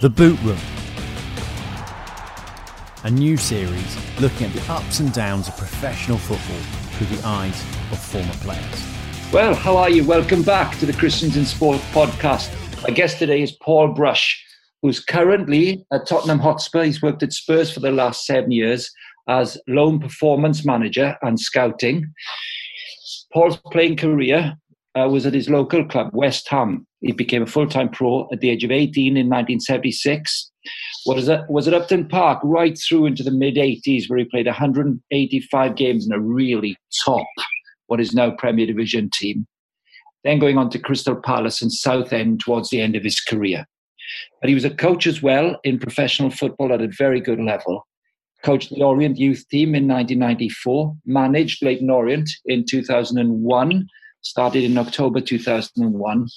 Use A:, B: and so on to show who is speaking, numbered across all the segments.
A: The Boot Room. A new series looking at the ups and downs of professional football through the eyes of former players.
B: Well, how are you? Welcome back to the Christians in Sport podcast. My guest today is Paul Brush, who's currently at Tottenham Hotspur. He's worked at Spurs for the last seven years as loan performance manager and scouting. Paul's playing career uh, was at his local club, West Ham. He became a full-time pro at the age of 18 in 1976. Was at, was at Upton Park right through into the mid-80s, where he played 185 games in a really top, what is now Premier Division team. Then going on to Crystal Palace and Southend towards the end of his career. But he was a coach as well in professional football at a very good level. Coached the Orient youth team in 1994, managed Leyton Orient in 2001, started in October 2001.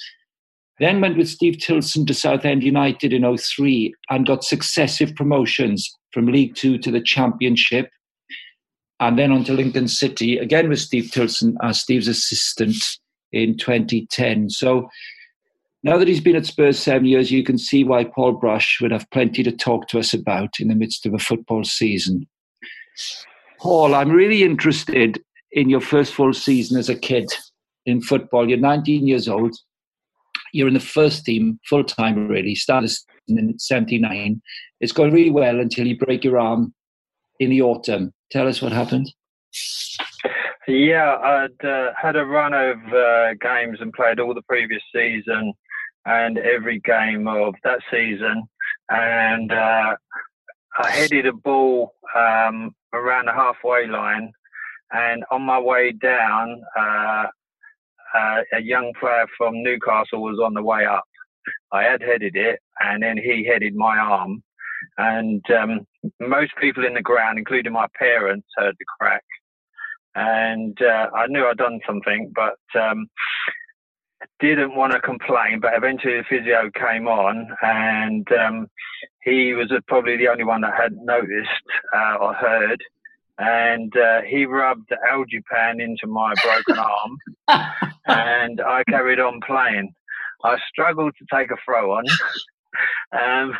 B: Then went with Steve Tilson to Southend United in 03 and got successive promotions from League Two to the Championship. And then on to Lincoln City, again with Steve Tilson as Steve's assistant in 2010. So now that he's been at Spurs seven years, you can see why Paul Brush would have plenty to talk to us about in the midst of a football season. Paul, I'm really interested in your first full season as a kid in football. You're 19 years old. You're in the first team full time, really. Started in 79. It's going really well until you break your arm in the autumn. Tell us what happened.
C: Yeah, I'd uh, had a run of uh, games and played all the previous season and every game of that season. And uh, I headed a ball um, around the halfway line. And on my way down, uh, a young player from Newcastle was on the way up. I had headed it, and then he headed my arm. And um, most people in the ground, including my parents, heard the crack. And uh, I knew I'd done something, but um, didn't want to complain. But eventually, the physio came on, and um, he was probably the only one that had noticed uh, or heard and uh, he rubbed Algipan into my broken arm, and I carried on playing. I struggled to take a throw on, um,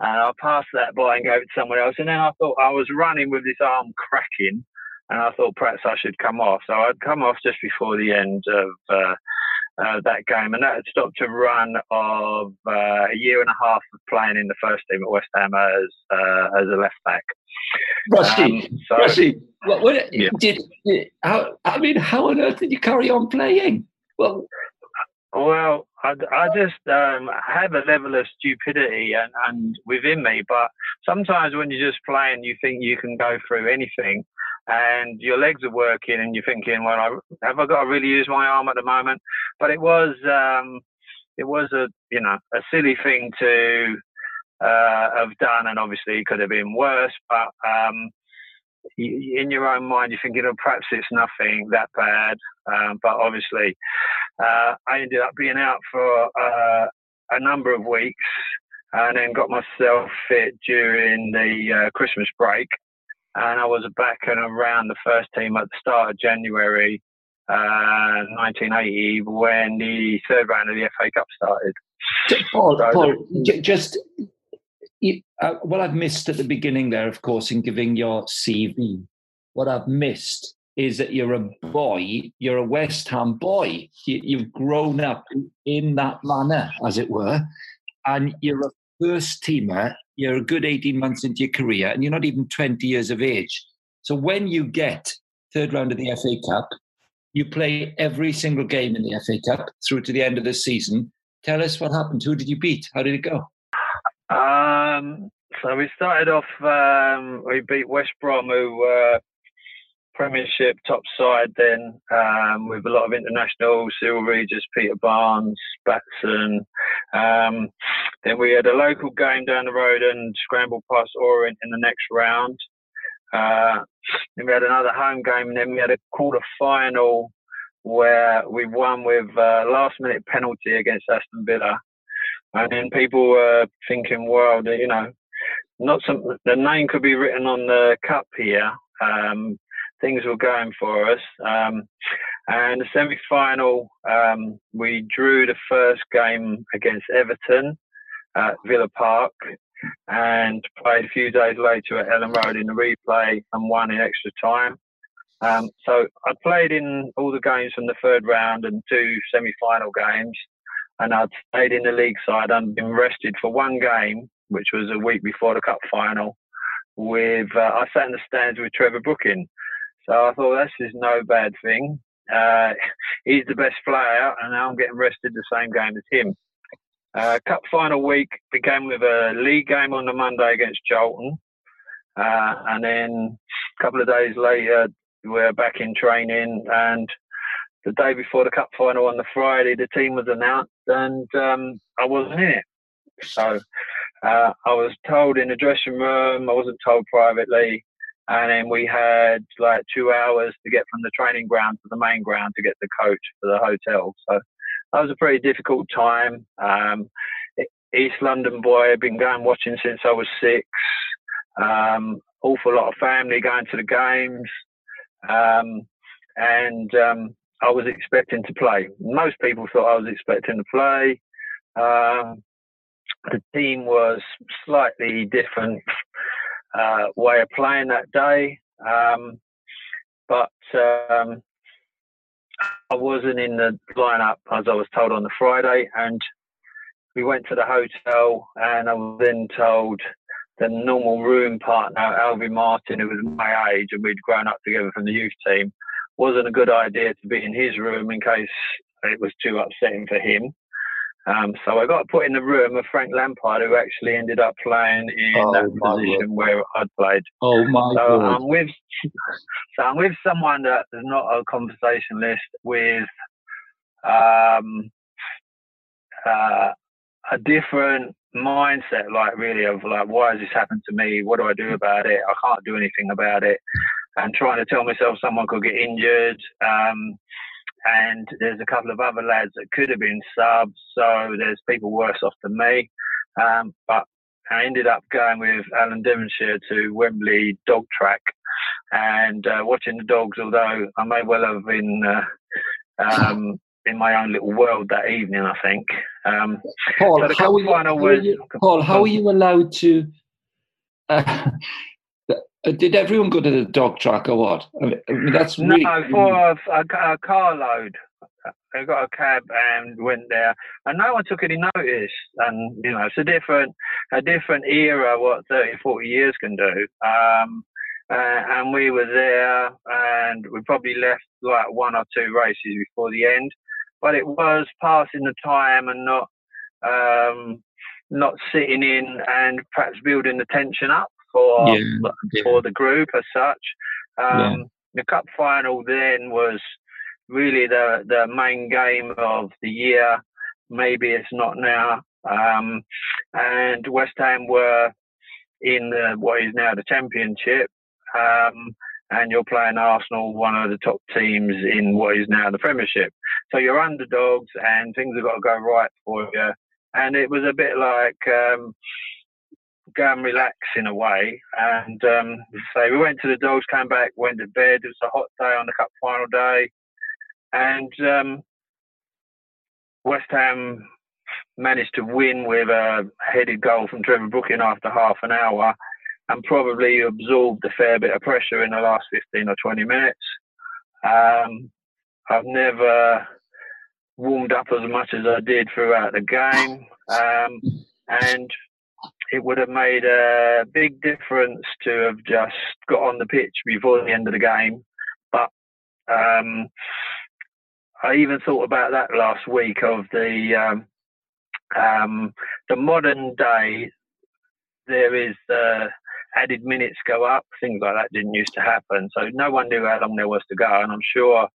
C: and I passed that by and gave it to someone else. And then I thought I was running with this arm cracking, and I thought perhaps I should come off. So I'd come off just before the end of uh, uh, that game, and that had stopped a run of uh, a year and a half of playing in the first team at West Ham as uh, as a left back.
B: Rusty, um, so, Rusty, what, what yeah. did, how? I mean, how on earth did you carry on playing? Well,
C: well, I, I just um, have a level of stupidity and, and within me, but sometimes when you're just playing, you think you can go through anything and your legs are working and you're thinking, well, I, have I got to really use my arm at the moment? But it was, um, it was a, you know, a silly thing to uh, have done, and obviously it could have been worse. But um, in your own mind, you're thinking, oh, perhaps it's nothing that bad. Um, but obviously, uh, I ended up being out for uh, a number of weeks and then got myself fit during the uh, Christmas break and I was back and around the first team at the start of January uh, 1980 when the third round of the FA Cup started.
B: Paul, so Paul just uh, what I've missed at the beginning there, of course, in giving your CV, what I've missed is that you're a boy, you're a West Ham boy. You, have grown up in that manor, as it were, and you're a first teamer you're a good 18 months into your career and you're not even 20 years of age. So when you get third round of the FA Cup, you play every single game in the FA Cup through to the end of the season. Tell us what happened. Who did you beat? How did it go?
C: Um, so we started off, um, we beat West Brom, who were Premiership top side then um, with a lot of international, Cyril Regis, Peter Barnes, Batson. Um, then we had a local game down the road and scrambled past Orient in the next round. Uh, then we had another home game and then we had a quarter final where we won with a last minute penalty against Aston Villa. And then people were thinking, well, you know, not some, the name could be written on the cup here. Um, things were going for us. Um, and the semi final, um, we drew the first game against Everton. At Villa Park and played a few days later at Elland Road in the replay and won in extra time. Um, so I played in all the games from the third round and two semi-final games, and I'd stayed in the league side and been rested for one game, which was a week before the cup final. With uh, I sat in the stands with Trevor Brooking, so I thought this is no bad thing. Uh, he's the best player, and now I'm getting rested the same game as him. Uh, cup final week began with a league game on the Monday against Charlton. Uh, and then a couple of days later, we're back in training. And the day before the cup final on the Friday, the team was announced, and um, I wasn't in it. So uh, I was told in the dressing room, I wasn't told privately. And then we had like two hours to get from the training ground to the main ground to get the coach for the hotel. So that was a pretty difficult time. Um, East London boy, been going watching since I was six. Um, awful lot of family going to the games, um, and um, I was expecting to play. Most people thought I was expecting to play. Um, the team was slightly different uh, way of playing that day, um, but um, I wasn't in the lineup as I was told on the Friday, and we went to the hotel, and I was then told the normal room partner, Alvin Martin, who was my age, and we'd grown up together from the youth team, wasn't a good idea to be in his room in case it was too upsetting for him. Um, so I got put in the room of Frank Lampard, who actually ended up playing in oh, that position where I'd played.
B: Oh my
C: so
B: God!
C: I'm with, so I'm with someone that is not a conversationalist with um, uh, a different mindset, like really of like, why has this happened to me? What do I do about it? I can't do anything about it. And trying to tell myself someone could get injured. Um, and there's a couple of other lads that could have been subs, so there's people worse off than me. Um, but I ended up going with Alan Devonshire to Wembley dog track and uh, watching the dogs. Although I may well have been uh, um, in my own little world that evening, I think. Um,
B: Paul, so how, you, how was, you, Paul, how are you allowed to? Uh, did everyone go to the dog track or what? I mean, that's really,
C: no for a, a, a carload. I got a cab and went there, and no one took any notice. And you know, it's a different, a different era. What 30, 40 years can do. Um, uh, and we were there, and we probably left like one or two races before the end. But it was passing the time and not, um, not sitting in and perhaps building the tension up for yeah, for the group as such. Um, yeah. The cup final then was really the the main game of the year. Maybe it's not now. Um, and West Ham were in the, what is now the Championship. Um, and you're playing Arsenal, one of the top teams in what is now the Premiership. So you're underdogs, and things have got to go right for you. And it was a bit like um, go and relax in a way. And um, so we went to the dogs, came back, went to bed. It was a hot day on the cup final day, and um, West Ham managed to win with a headed goal from Trevor Brooking after half an hour, and probably absorbed a fair bit of pressure in the last 15 or 20 minutes. Um, I've never warmed up as much as I did throughout the game. Um, and it would have made a big difference to have just got on the pitch before the end of the game. But um, I even thought about that last week of the um, um, the modern day. There is uh, added minutes go up. Things like that didn't used to happen, so no one knew how long there was to go. And I'm sure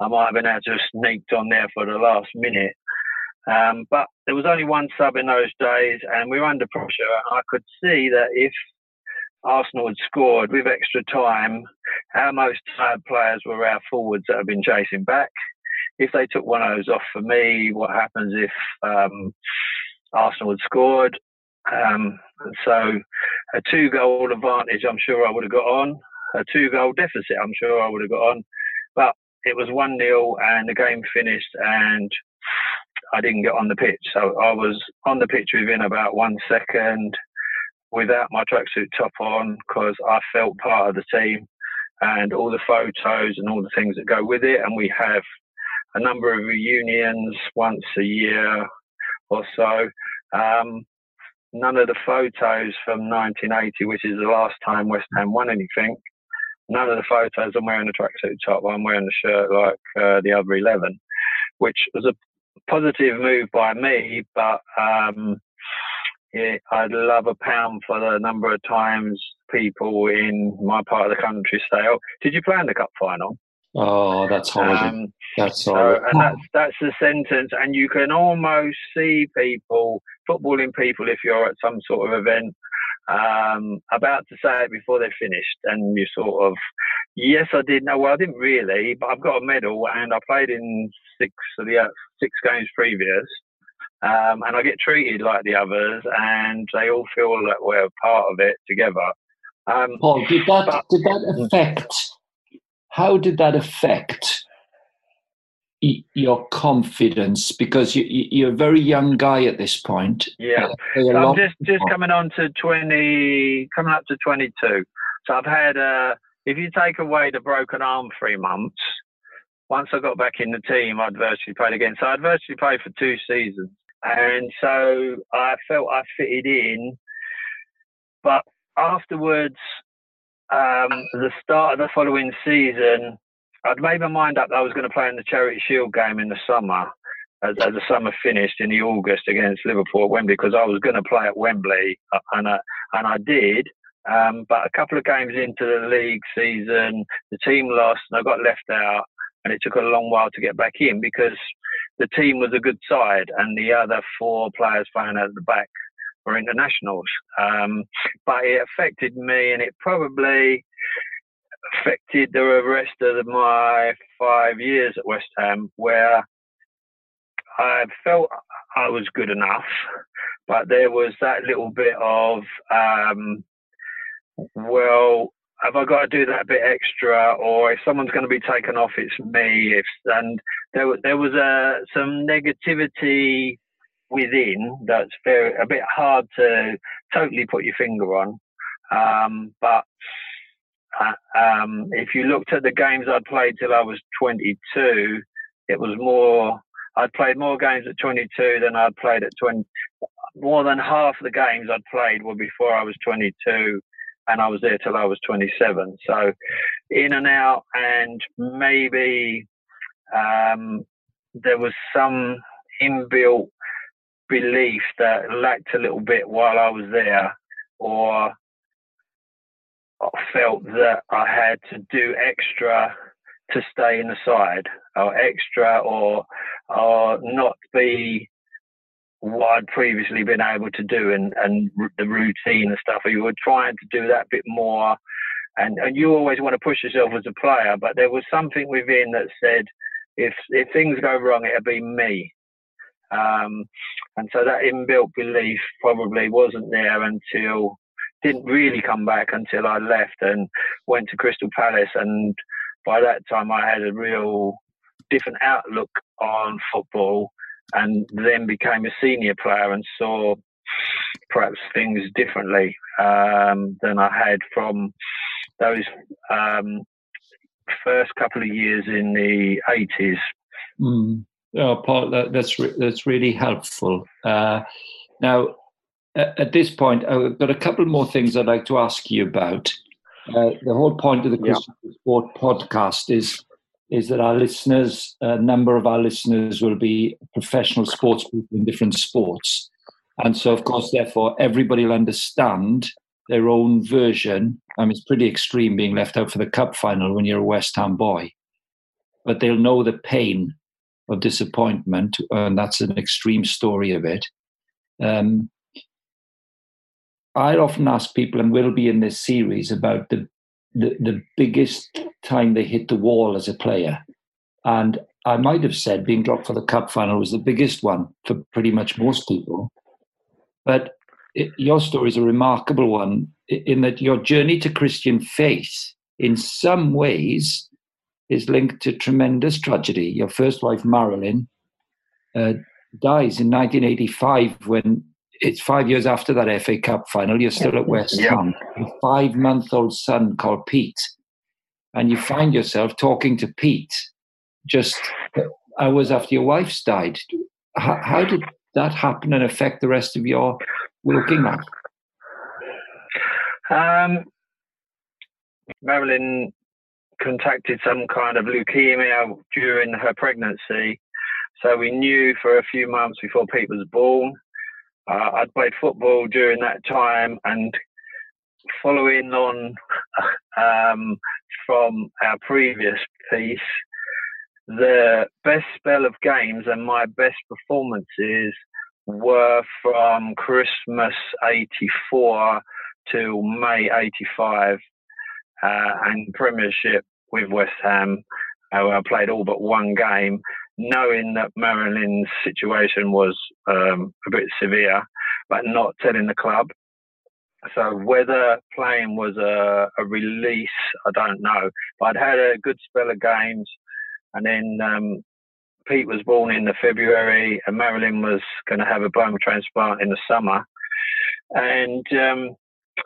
C: I might have been able to sneaked on there for the last minute. Um, but there was only one sub in those days, and we were under pressure. I could see that if Arsenal had scored with extra time, our most tired players were our forwards that have been chasing back. If they took one of those off for me, what happens if um, Arsenal had scored? Um, so a two goal advantage, I'm sure I would have got on. A two goal deficit, I'm sure I would have got on. But it was 1 0 and the game finished, and I didn't get on the pitch. So I was on the pitch within about one second without my tracksuit top on because I felt part of the team and all the photos and all the things that go with it. And we have a number of reunions once a year or so. Um, none of the photos from 1980, which is the last time West Ham won anything, none of the photos I'm wearing a tracksuit top. I'm wearing a shirt like uh, the other 11, which was a positive move by me, but um, yeah, I'd love a pound for the number of times people in my part of the country say, "Oh, did you play in the cup final?"
A: Oh, that's horrible. Um, that's
C: horrible. So, and that's that's the sentence, and you can almost see people, footballing people, if you're at some sort of event, um, about to say it before they're finished, and you sort of, yes, I did. No, well, I didn't really, but I've got a medal, and I played in six of the uh, six games previous. Um, and I get treated like the others, and they all feel that we're part of it together.
B: Um, Paul, did that but, did that affect? How did that affect your confidence? Because you, you're a very young guy at this point.
C: Yeah, so I'm just just coming on to twenty, coming up to twenty two. So I've had, uh, if you take away the broken arm three months, once I got back in the team, I'd virtually played again. So I'd virtually played for two seasons. And so I felt I fitted in. But afterwards, um, the start of the following season, I'd made my mind up that I was going to play in the Charity Shield game in the summer, as, as the summer finished in the August against Liverpool at Wembley, because I was going to play at Wembley, uh, and I, and I did. Um, but a couple of games into the league season, the team lost, and I got left out and it took a long while to get back in because the team was a good side and the other four players playing at the back were internationals. Um, but it affected me and it probably affected the rest of my five years at West Ham where I felt I was good enough, but there was that little bit of, um, well, have I got to do that bit extra, or if someone's going to be taken off, it's me. If and there there was a some negativity within that's very a bit hard to totally put your finger on, um, but. Uh, um, if you looked at the games I'd played till I was 22, it was more. I'd played more games at 22 than I'd played at 20. More than half the games I'd played were before I was 22 and I was there till I was 27. So in and out, and maybe um, there was some inbuilt belief that lacked a little bit while I was there, or I felt that I had to do extra to stay in the side, or extra, or or not be what I'd previously been able to do and, and the routine and stuff. You were trying to do that bit more. And, and you always want to push yourself as a player, but there was something within that said, if, if things go wrong, it'll be me. Um, and so that inbuilt belief probably wasn't there until, didn't really come back until I left and went to Crystal Palace. And by that time, I had a real different outlook on football and then became a senior player and saw perhaps things differently um, than I had from those um, first couple of years in the 80s.
B: Mm. Oh, Paul, that, that's re- that's really helpful. Uh, now, at this point, I've got a couple more things I'd like to ask you about. Uh, the whole point of the Christian yeah. Sport podcast is is that our listeners, a number of our listeners will be professional sports people in different sports. And so, of course, therefore, everybody will understand their own version. I mean, it's pretty extreme being left out for the cup final when you're a West Ham boy, but they'll know the pain of disappointment, and that's an extreme story of it. Um, I often ask people, and will be in this series, about the the, the biggest time they hit the wall as a player. And I might have said being dropped for the cup final was the biggest one for pretty much most people. But it, your story is a remarkable one in that your journey to Christian faith, in some ways, is linked to tremendous tragedy. Your first wife, Marilyn, uh, dies in 1985 when it's five years after that FA Cup final. You're still at West
C: Yeah.
B: Ham. A five-month-old son called Pete, and you find yourself talking to Pete just hours after your wife's died. How, how did that happen and affect the rest of your working life?
C: Um, Marilyn contacted some kind of leukemia during her pregnancy, so we knew for a few months before Pete was born. Uh, I'd played football during that time, and following on um, from our previous piece, the best spell of games and my best performances were from Christmas 84 to May 85 uh, and Premiership with West Ham. Uh, I played all but one game, knowing that Marilyn's situation was um, a bit severe, but not telling the club. So whether playing was a, a release, I don't know. But I'd had a good spell of games, and then um, Pete was born in the February, and Marilyn was going to have a bone transplant in the summer, and um,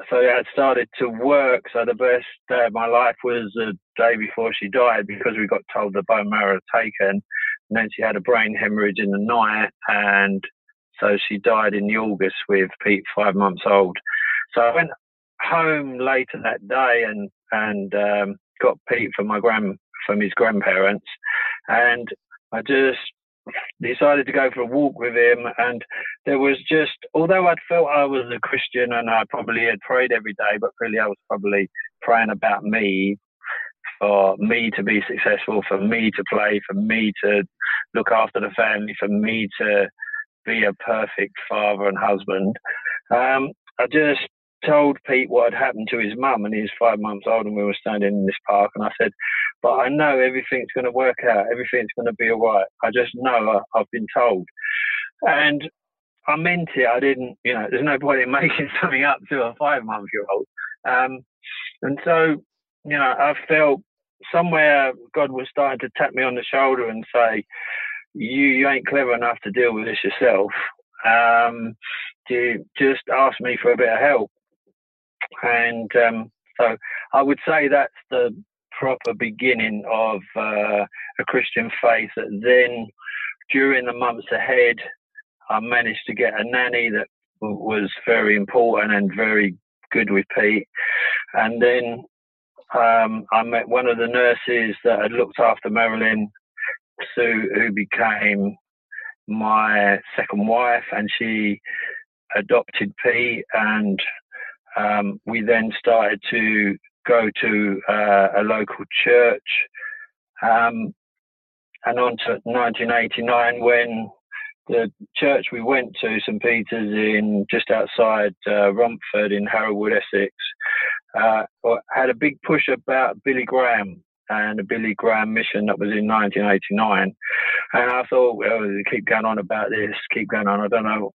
C: so I had started to work. So the best day of my life was the day before she died because we got told the bone marrow taken, and then she had a brain hemorrhage in the night, and so she died in the August with Pete five months old. So I went home later that day and and um, got Pete from my grand from his grandparents, and I just decided to go for a walk with him. And there was just, although I'd felt I was a Christian and I probably had prayed every day, but really I was probably praying about me, for me to be successful, for me to play, for me to look after the family, for me to be a perfect father and husband. Um, I just told Pete what had happened to his mum, and he's five months old, and we were standing in this park, and I said, "But I know everything's going to work out. Everything's going to be all right. I just know. I, I've been told." And I meant it. I didn't, you know, there's no point in making something up to a five month year old. Um, and so, you know, I felt somewhere God was starting to tap me on the shoulder and say, you, you ain't clever enough to deal with this yourself. Um, you just ask me for a bit of help. And um, so I would say that's the proper beginning of uh, a Christian faith that then during the months ahead, I managed to get a nanny that was very important and very good with Pete. And then um, I met one of the nurses that had looked after Marilyn, Sue, who became my second wife, and she adopted P, And um, we then started to go to uh, a local church. Um, and on to 1989 when the church we went to, St Peter's, in just outside uh, Romford in Harold Wood, Essex, uh, had a big push about Billy Graham and the Billy Graham mission that was in 1989. And I thought, well, keep going on about this, keep going on. I don't know.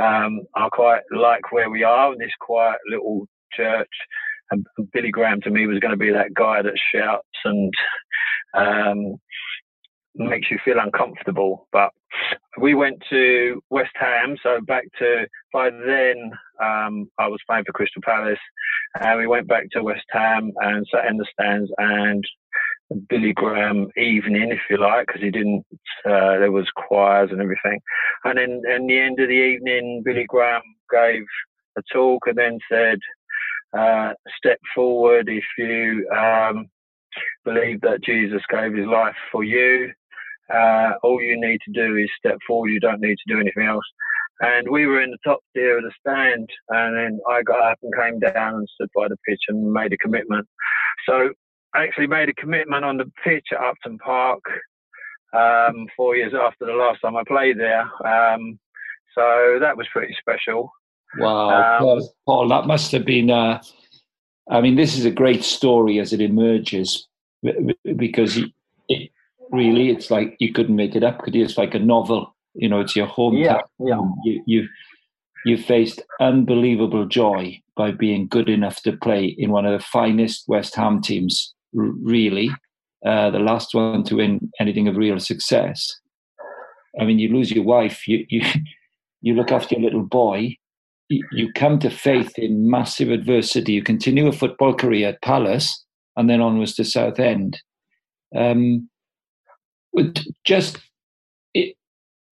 C: Um, I quite like where we are in this quiet little church. And Billy Graham to me was going to be that guy that shouts and um, makes you feel uncomfortable. But we went to West Ham, so back to by then um, I was playing for Crystal Palace, and we went back to West Ham and sat in the stands and Billy Graham evening, if you like, because he didn't. Uh, there was choirs and everything, and then in the end of the evening, Billy Graham gave a talk and then said, uh, "Step forward if you." Um, believe that Jesus gave his life for you. Uh, all you need to do is step forward. You don't need to do anything else. And we were in the top tier of the stand, and then I got up and came down and stood by the pitch and made a commitment. So I actually made a commitment on the pitch at Upton Park um, four years after the last time I played there. Um, so that was pretty special.
B: Wow,
C: Um,
B: Paul, Paul, that must have been. Uh, I mean, this is a great story as it emerges because it, it really, it's like you couldn't make it up, could you? It's like a novel. You know, it's your hometown.
C: yeah.
B: You, you you faced unbelievable joy by being good enough to play in one of the finest West Ham teams. Really, uh, the last one to win anything of real success. I mean, you lose your wife, you you you look after your little boy, you come to faith in massive adversity. You continue a football career at Palace and then onwards to Southend. Um, just it,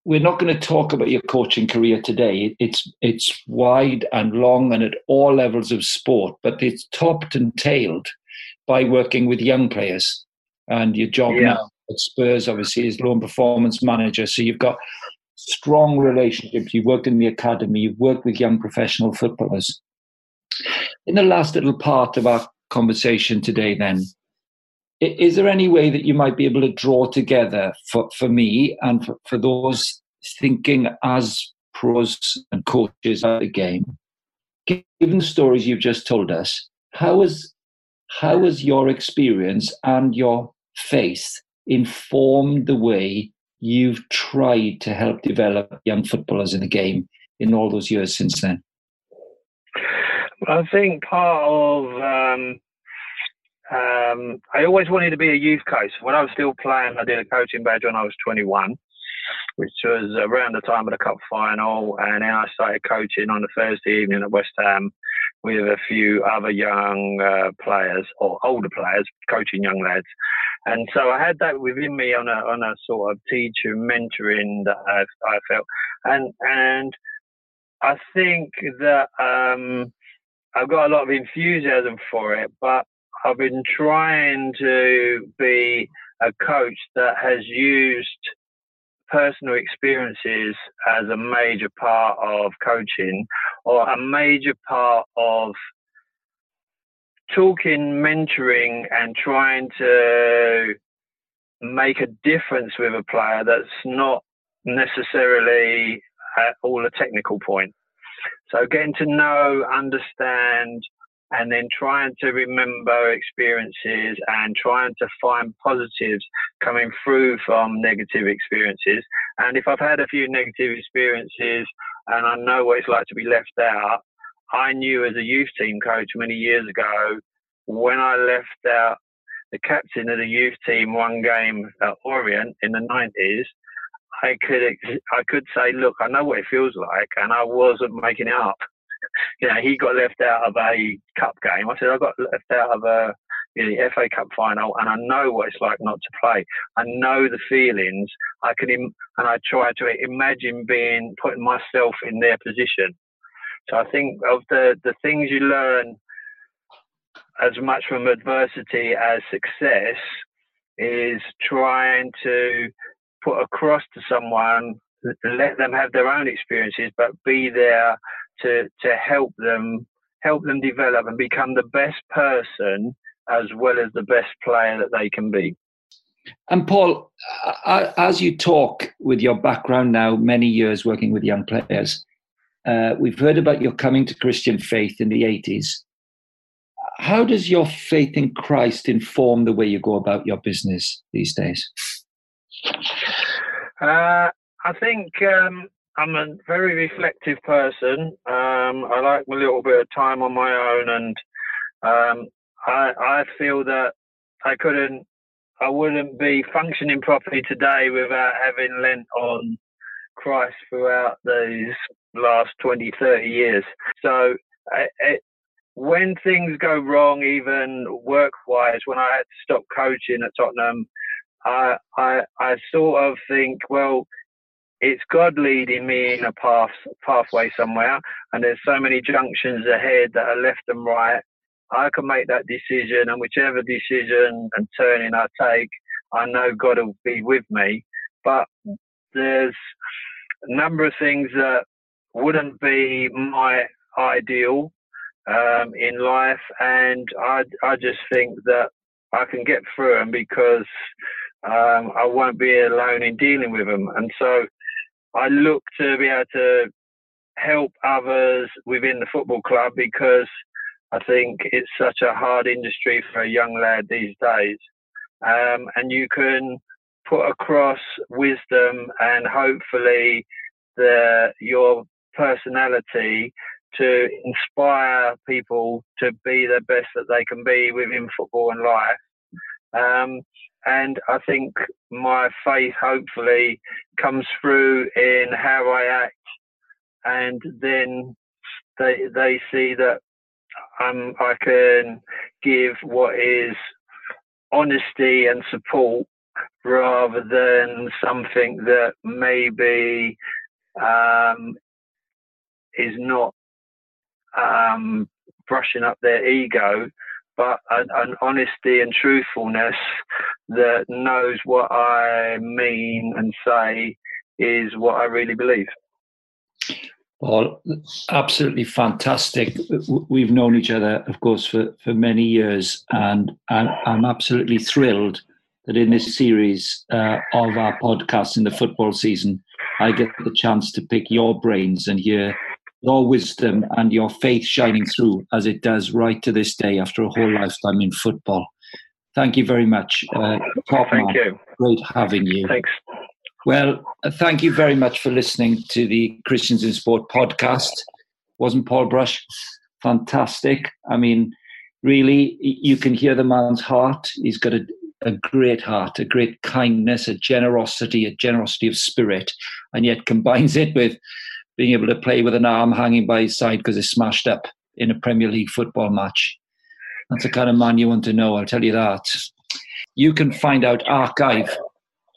B: we're not going to talk about your coaching career today. It's it's wide and long and at all levels of sport, but it's topped and tailed by working with young players. And your job yeah. now at Spurs, obviously, is loan performance manager. So you've got strong relationships. You've worked in the academy, you've worked with young professional footballers. In the last little part of our conversation today, then, is there any way that you might be able to draw together for, for me and for, for those thinking as pros and coaches at the game, given the stories you've just told us, how has how has your experience and your faith informed the way you've tried to help develop young footballers in the game in all those years since then?
C: I think part of um, um, I always wanted to be a youth coach. When I was still playing, I did a coaching badge when I was 21, which was around the time of the cup final, and then I started coaching on a Thursday evening at West Ham with a few other young uh, players or older players coaching young lads. And so I had that within me on a on a sort of teacher mentoring that I, I felt, and and I think that um, I've got a lot of enthusiasm for it, but I've been trying to be a coach that has used personal experiences as a major part of coaching or a major part of talking, mentoring, and trying to make a difference with a player that's not necessarily at all a technical point. So getting to know, understand, and then trying to remember experiences and trying to find positives coming through from negative experiences. And if I've had a few negative experiences and I know what it's like to be left out, I knew as a youth team coach many years ago when I left out the captain of the youth team one game at Orient in the 90s, I could I could say, look, I know what it feels like, and I wasn't making it up. You know, he got left out of a cup game. I said, I got left out of a you know, FA Cup final, and I know what it's like not to play. I know the feelings. I can, Im- and I try to imagine being putting myself in their position. So I think of the the things you learn as much from adversity as success is trying to put across to someone, let them have their own experiences, but be there to to help them help them develop and become the best person as well as the best player that they can be.
B: And Paul, as you talk with your background now, many years working with young players, uh, we've heard about your coming to Christian faith in the 80s. How does your faith in Christ inform the way you go about your business these days?
C: Uh, I think um, I'm a very reflective person. Um, I like a little bit of time on my own, and um, I, I feel that I couldn't, I wouldn't be functioning properly today without having lent on Christ throughout these last 20, 30 years. So it, when things go wrong, even work-wise, when I had to stop coaching at Tottenham, I, I, I sort of think, well, it's God leading me in a path pathway somewhere, and there's so many junctions ahead that are left and right. I can make that decision, and whichever decision and turning I take, I know God will be with me. But there's a number of things that wouldn't be my ideal um, in life, and I I just think that I can get through them because um, I won't be alone in dealing with them, and so I look to be able to help others within the football club because I think it's such a hard industry for a young lad these days. Um, and you can put across wisdom and hopefully the, your personality to inspire people to be the best that they can be within football and life. Um, and I think my faith hopefully comes through in how I act, and then they they see that um, I can give what is honesty and support rather than something that maybe um, is not um, brushing up their ego, but an, an, honesty and truthfulness that knows what I mean and say is what I really believe.
B: Well, absolutely fantastic. We've known each other, of course, for, for many years, and I'm, I'm absolutely thrilled that in this series uh, of our podcast in the football season, I get the chance to pick your brains and hear your wisdom and your faith shining through as it does right to this day after a whole lifetime in football. Thank you very much. Uh,
C: top Thank man. you.
B: Great having you.
C: Thanks.
B: Well, uh, thank you very much for listening to the Christians in Sport podcast. Wasn't Paul Brush fantastic? I mean, really, you can hear the man's heart. He's got a, a great heart, a great kindness, a generosity, a generosity of spirit, and yet combines it with being able to play with an arm hanging by his side because it's smashed up in a Premier League football match. That's the kind of man you want to know, I'll tell you that. You can find out archive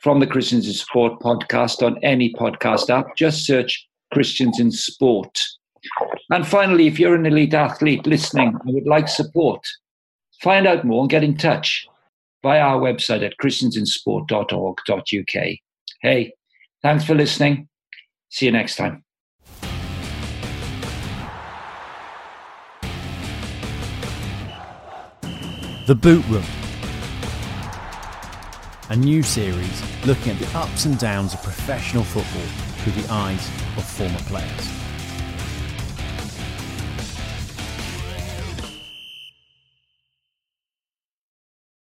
B: from the Christians in Sport podcast on any podcast app. Just search Christians in Sport. And finally, if you're an elite athlete listening and would like support, find out more and get in touch via our website at christiansinsport.org.uk. Hey, thanks for listening. See you next time.
A: The Boot Room. A new series looking at the ups and downs of professional football through the eyes of former players.